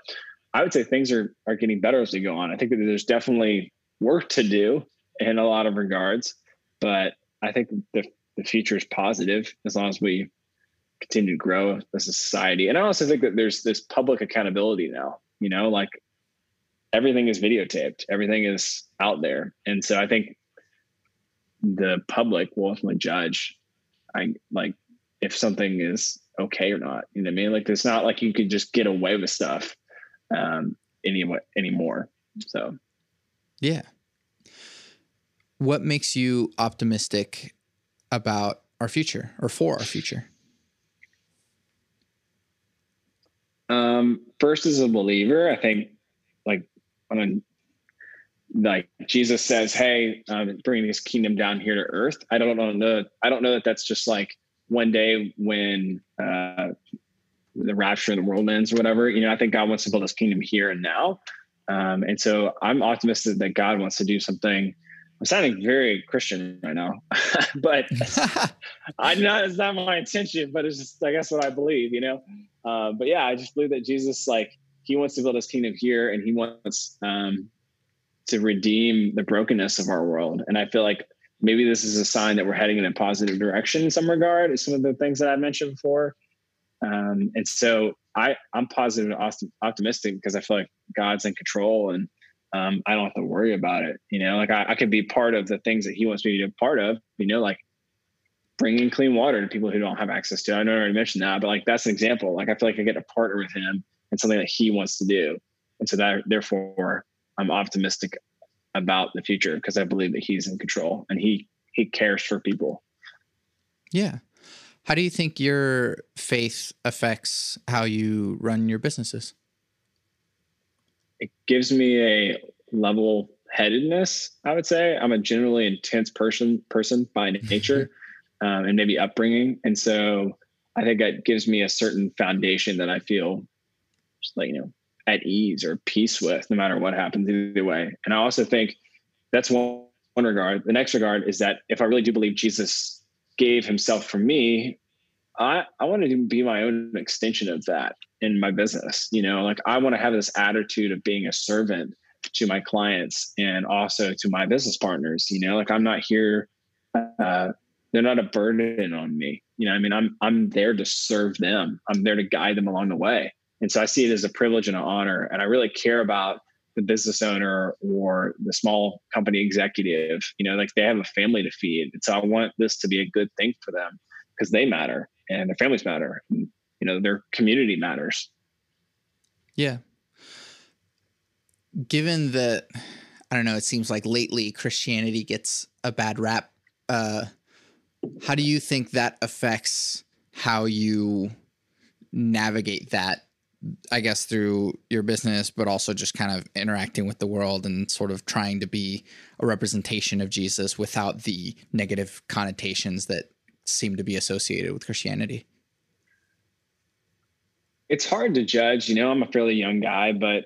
I would say things are are getting better as we go on. I think that there's definitely work to do in a lot of regards, but I think the, the future is positive as long as we continue to grow as a society. And I also think that there's this public accountability now, you know, like everything is videotaped, everything is out there. And so I think the public will ultimately judge I like if something is okay or not. You know what I mean? Like it's not like you could just get away with stuff um any anymore. So yeah what makes you optimistic about our future or for our future? Um, first, as a believer, I think like when like Jesus says, "Hey, um, bringing His kingdom down here to earth." I don't know. I don't know that that's just like one day when uh, the rapture of the world ends or whatever. You know, I think God wants to build His kingdom here and now, um, and so I'm optimistic that God wants to do something I'm sounding very Christian right now, but I'm not. It's not my intention, but it's just I guess what I believe, you know. Uh, but yeah, I just believe that Jesus, like, he wants to build his kingdom here, and he wants um, to redeem the brokenness of our world. And I feel like maybe this is a sign that we're heading in a positive direction in some regard. Is Some of the things that I mentioned before, um, and so I I'm positive and optimistic because I feel like God's in control and um, I don't have to worry about it. You know, like I, I could be part of the things that he wants me to be part of, you know, like bringing clean water to people who don't have access to it. I know I already mentioned that, but like that's an example. Like I feel like I get to partner with him in something that he wants to do. And so that therefore I'm optimistic about the future because I believe that he's in control and he he cares for people. Yeah. How do you think your faith affects how you run your businesses? It gives me a level headedness i would say. I'm a generally intense person person by nature um, and maybe upbringing. And so i think that gives me a certain foundation that i feel just like you know at ease or peace with no matter what happens either way. And i also think that's one, one regard. The next regard is that if i really do believe jesus gave himself for me I, I want to be my own extension of that in my business. You know, like I want to have this attitude of being a servant to my clients and also to my business partners. You know, like I'm not here, uh, they're not a burden on me. You know, I mean, I'm I'm there to serve them. I'm there to guide them along the way. And so I see it as a privilege and an honor. And I really care about the business owner or the small company executive. You know, like they have a family to feed. And so I want this to be a good thing for them because they matter and their families matter. And, you know, their community matters. Yeah. Given that, I don't know, it seems like lately Christianity gets a bad rap. Uh, how do you think that affects how you navigate that I guess through your business, but also just kind of interacting with the world and sort of trying to be a representation of Jesus without the negative connotations that seem to be associated with Christianity? It's hard to judge. You know, I'm a fairly young guy, but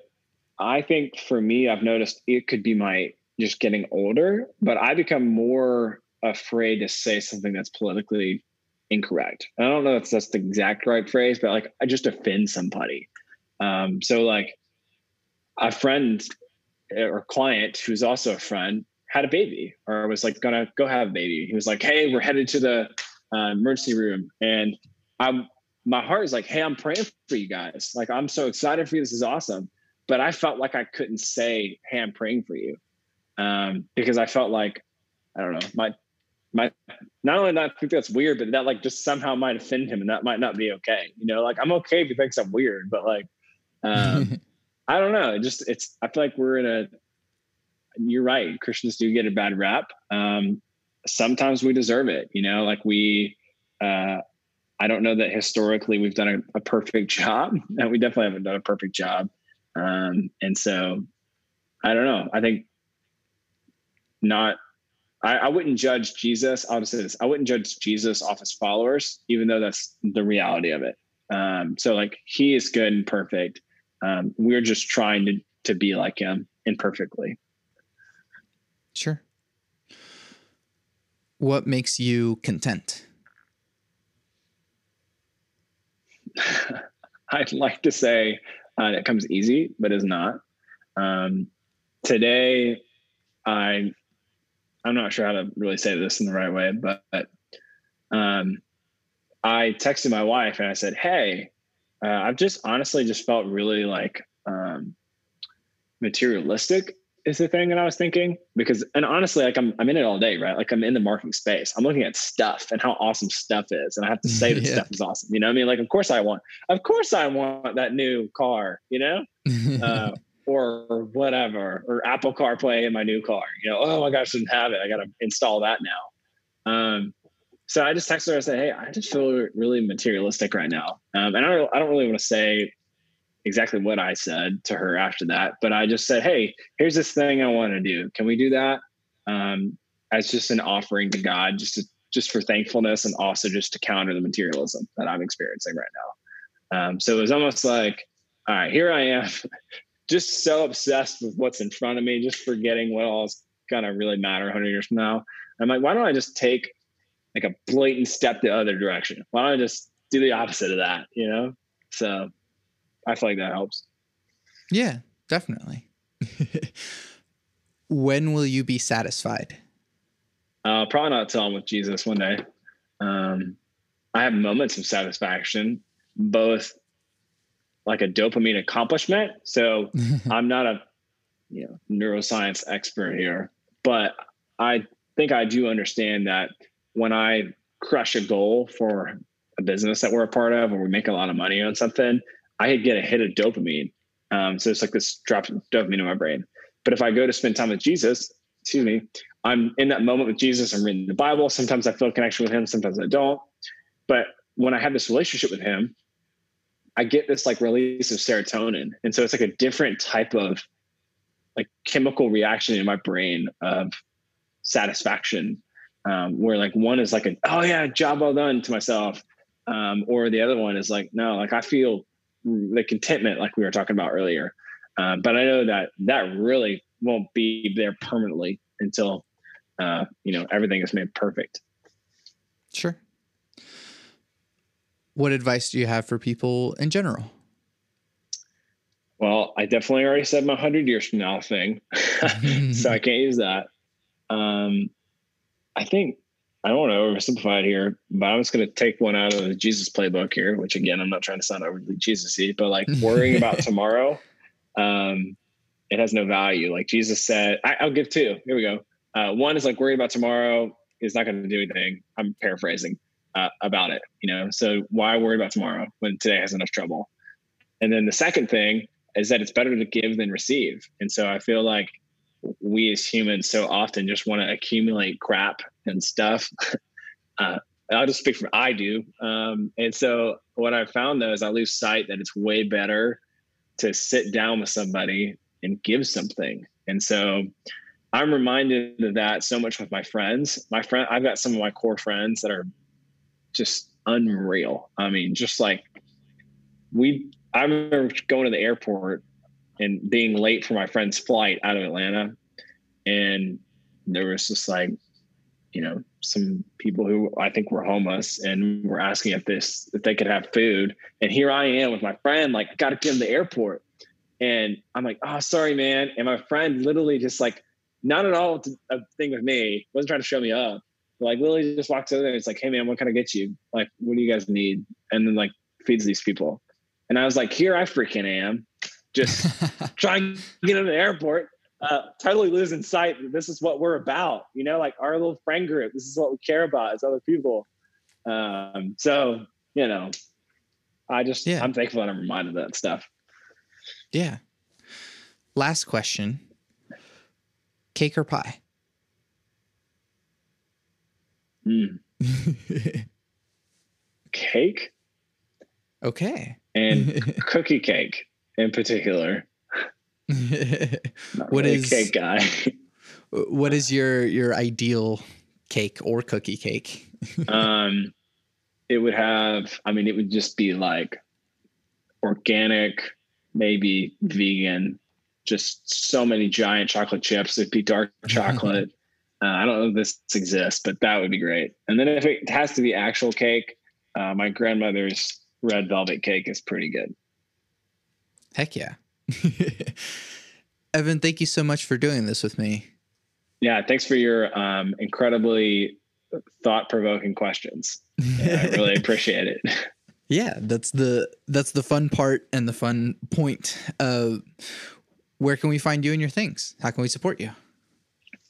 I think for me, I've noticed it could be my just getting older, but I become more afraid to say something that's politically incorrect. I don't know if that's the exact right phrase, but like I just offend somebody. Um, so like a friend or client who's also a friend had a baby or was like gonna go have a baby. He was like, "Hey, we're headed to the uh, emergency room," and I'm my heart is like, "Hey, I'm praying for you guys. Like, I'm so excited for you. This is awesome." But I felt like I couldn't say, "Hey, I'm praying for you," um, because I felt like I don't know my my not only not think that's weird, but that like just somehow might offend him, and that might not be okay. You know, like I'm okay if he thinks I'm weird, but like um, I don't know. It just it's I feel like we're in a you're right. Christians do get a bad rap. Um, sometimes we deserve it. You know, like we, uh, I don't know that historically we've done a, a perfect job, and we definitely haven't done a perfect job. Um, and so, I don't know. I think not. I, I wouldn't judge Jesus. I'll just say this: I wouldn't judge Jesus off his followers, even though that's the reality of it. Um, so, like, he is good and perfect. Um, we're just trying to to be like him imperfectly. Sure. What makes you content? I'd like to say uh, it comes easy, but is not. Um, today, I I'm not sure how to really say this in the right way, but um, I texted my wife and I said, "Hey, uh, I've just honestly just felt really like um, materialistic is the thing that I was thinking because, and honestly, like I'm, I'm in it all day, right? Like I'm in the marketing space. I'm looking at stuff and how awesome stuff is. And I have to say that yeah. stuff is awesome. You know I mean? Like, of course I want, of course I want that new car, you know, uh, or, whatever, or Apple CarPlay in my new car, you know, oh my gosh, I didn't have it. I got to install that now. Um, so I just texted her. I said, Hey, I just feel really materialistic right now. Um, and I don't, I don't really want to say exactly what I said to her after that, but I just said, "Hey, here's this thing I want to do. Can we do that?" Um, as just an offering to God, just to, just for thankfulness, and also just to counter the materialism that I'm experiencing right now. Um, so it was almost like, all right, here I am, just so obsessed with what's in front of me, just forgetting what all is gonna really matter 100 years from now. I'm like, why don't I just take like a blatant step the other direction? Why don't I just do the opposite of that? You know? So I feel like that helps. Yeah, definitely. when will you be satisfied? Uh, probably not till I'm with Jesus one day. Um, I have moments of satisfaction, both like a dopamine accomplishment. So I'm not a you know neuroscience expert here, but I think I do understand that when I crush a goal for a business that we're a part of, or we make a lot of money on something, I get a hit of dopamine. Um, so it's like this drop of dopamine in my brain. But if I go to spend time with Jesus, excuse me, I'm in that moment with Jesus. I'm reading the Bible. Sometimes I feel a connection with him. Sometimes I don't. But when I have this relationship with him, I get this like release of serotonin. And so it's like a different type of like chemical reaction in my brain of satisfaction. Um, where like one is like a, oh yeah, job well done to myself. Um, or the other one is like, no, like I feel the contentment like we were talking about earlier. Uh, but I know that that really won't be there permanently until uh, you know everything is made perfect. Sure. What advice do you have for people in general? Well, I definitely already said my hundred years from now thing, so I can't use that. Um, I think I don't want to oversimplify it here, but I'm just going to take one out of the Jesus playbook here, which again, I'm not trying to sound overly Jesus-y, but like worrying about tomorrow, um, it has no value. Like Jesus said, I, will give two. Here we go. Uh, one is like worrying about tomorrow is not going to do anything. I'm paraphrasing uh, about it, you know? So why worry about tomorrow when today has enough trouble? And then the second thing is that it's better to give than receive. And so I feel like we as humans so often just want to accumulate crap and stuff. Uh, I'll just speak from I do. Um, and so what I found though is I lose sight that it's way better to sit down with somebody and give something. And so I'm reminded of that so much with my friends. My friend, I've got some of my core friends that are just unreal. I mean, just like we, I remember going to the airport and being late for my friend's flight out of Atlanta. And there was just like, you know, some people who I think were homeless and were asking if this if they could have food. And here I am with my friend, like, got to get him to the airport. And I'm like, oh, sorry, man. And my friend literally just like, not at all a thing with me, wasn't trying to show me up. Like literally just walks over there and it's like, hey man, what can I get you? Like, what do you guys need? And then like feeds these people. And I was like, here I freaking am. Just trying to get to the airport. Uh, totally losing sight that this is what we're about. You know, like our little friend group. This is what we care about as other people. Um, so you know, I just yeah. I'm thankful that I'm reminded of that stuff. Yeah. Last question. Cake or pie? Mm. cake. Okay. And cookie cake in particular. what really is cake guy? what is your your ideal cake or cookie cake? um, it would have. I mean, it would just be like organic, maybe vegan. Just so many giant chocolate chips. It'd be dark chocolate. Uh, I don't know if this exists, but that would be great. And then if it has to be actual cake, uh, my grandmother's red velvet cake is pretty good. Heck yeah. Evan, thank you so much for doing this with me. Yeah, thanks for your um, incredibly thought provoking questions. Yeah, I really appreciate it. Yeah, that's the that's the fun part and the fun point. Uh, where can we find you and your things? How can we support you?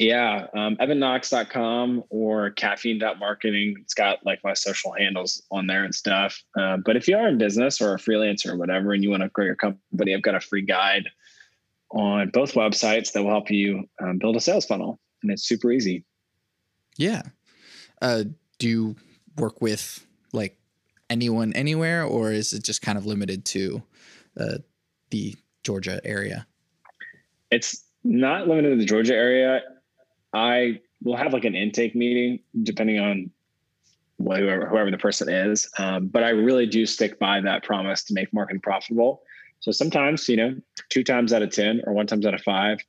Yeah, um, evanknox.com or caffeine.marketing. It's got like my social handles on there and stuff. Uh, but if you are in business or a freelancer or whatever and you want to grow your company, I've got a free guide on both websites that will help you um, build a sales funnel. And it's super easy. Yeah. Uh, do you work with like anyone anywhere or is it just kind of limited to uh, the Georgia area? It's not limited to the Georgia area. I will have like an intake meeting depending on whoever whoever the person is. Um, but I really do stick by that promise to make marketing profitable. So sometimes, you know, two times out of ten or one times out of five,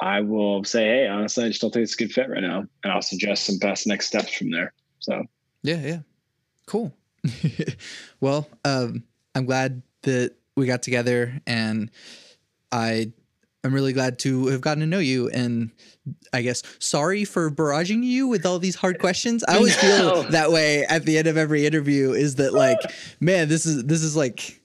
I will say, "Hey, honestly, I just don't think it's a good fit right now," and I'll suggest some best next steps from there. So yeah, yeah, cool. well, um, I'm glad that we got together and I I'm really glad to have gotten to know you. And I guess sorry for barraging you with all these hard questions. I always no. feel that way at the end of every interview is that like, man, this is this is like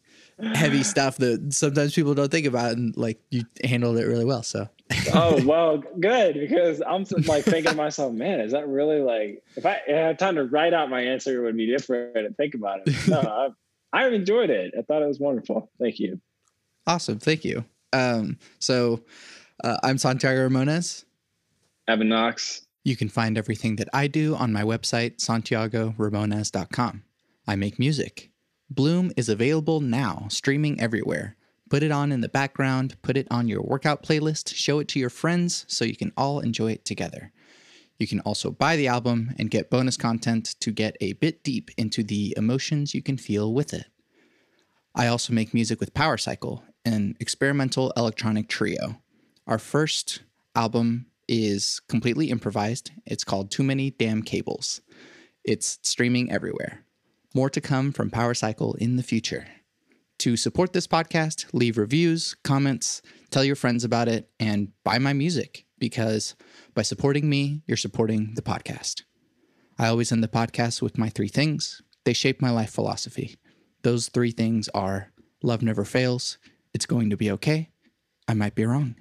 heavy stuff that sometimes people don't think about and like you handled it really well. So oh well good because i'm like thinking to myself man is that really like if i had time to write out my answer it would be different and think about it no i i enjoyed it i thought it was wonderful thank you awesome thank you um, so uh, I'm Santiago Ramones. Evan Knox. You can find everything that I do on my website, santiagoramones.com. I make music. Bloom is available now, streaming everywhere. Put it on in the background, put it on your workout playlist, show it to your friends so you can all enjoy it together. You can also buy the album and get bonus content to get a bit deep into the emotions you can feel with it. I also make music with Power Cycle, an experimental electronic trio. Our first album is completely improvised. It's called Too Many Damn Cables. It's streaming everywhere. More to come from Power Cycle in the future. To support this podcast, leave reviews, comments, tell your friends about it, and buy my music because by supporting me, you're supporting the podcast. I always end the podcast with my three things. They shape my life philosophy. Those three things are love never fails, it's going to be okay. I might be wrong.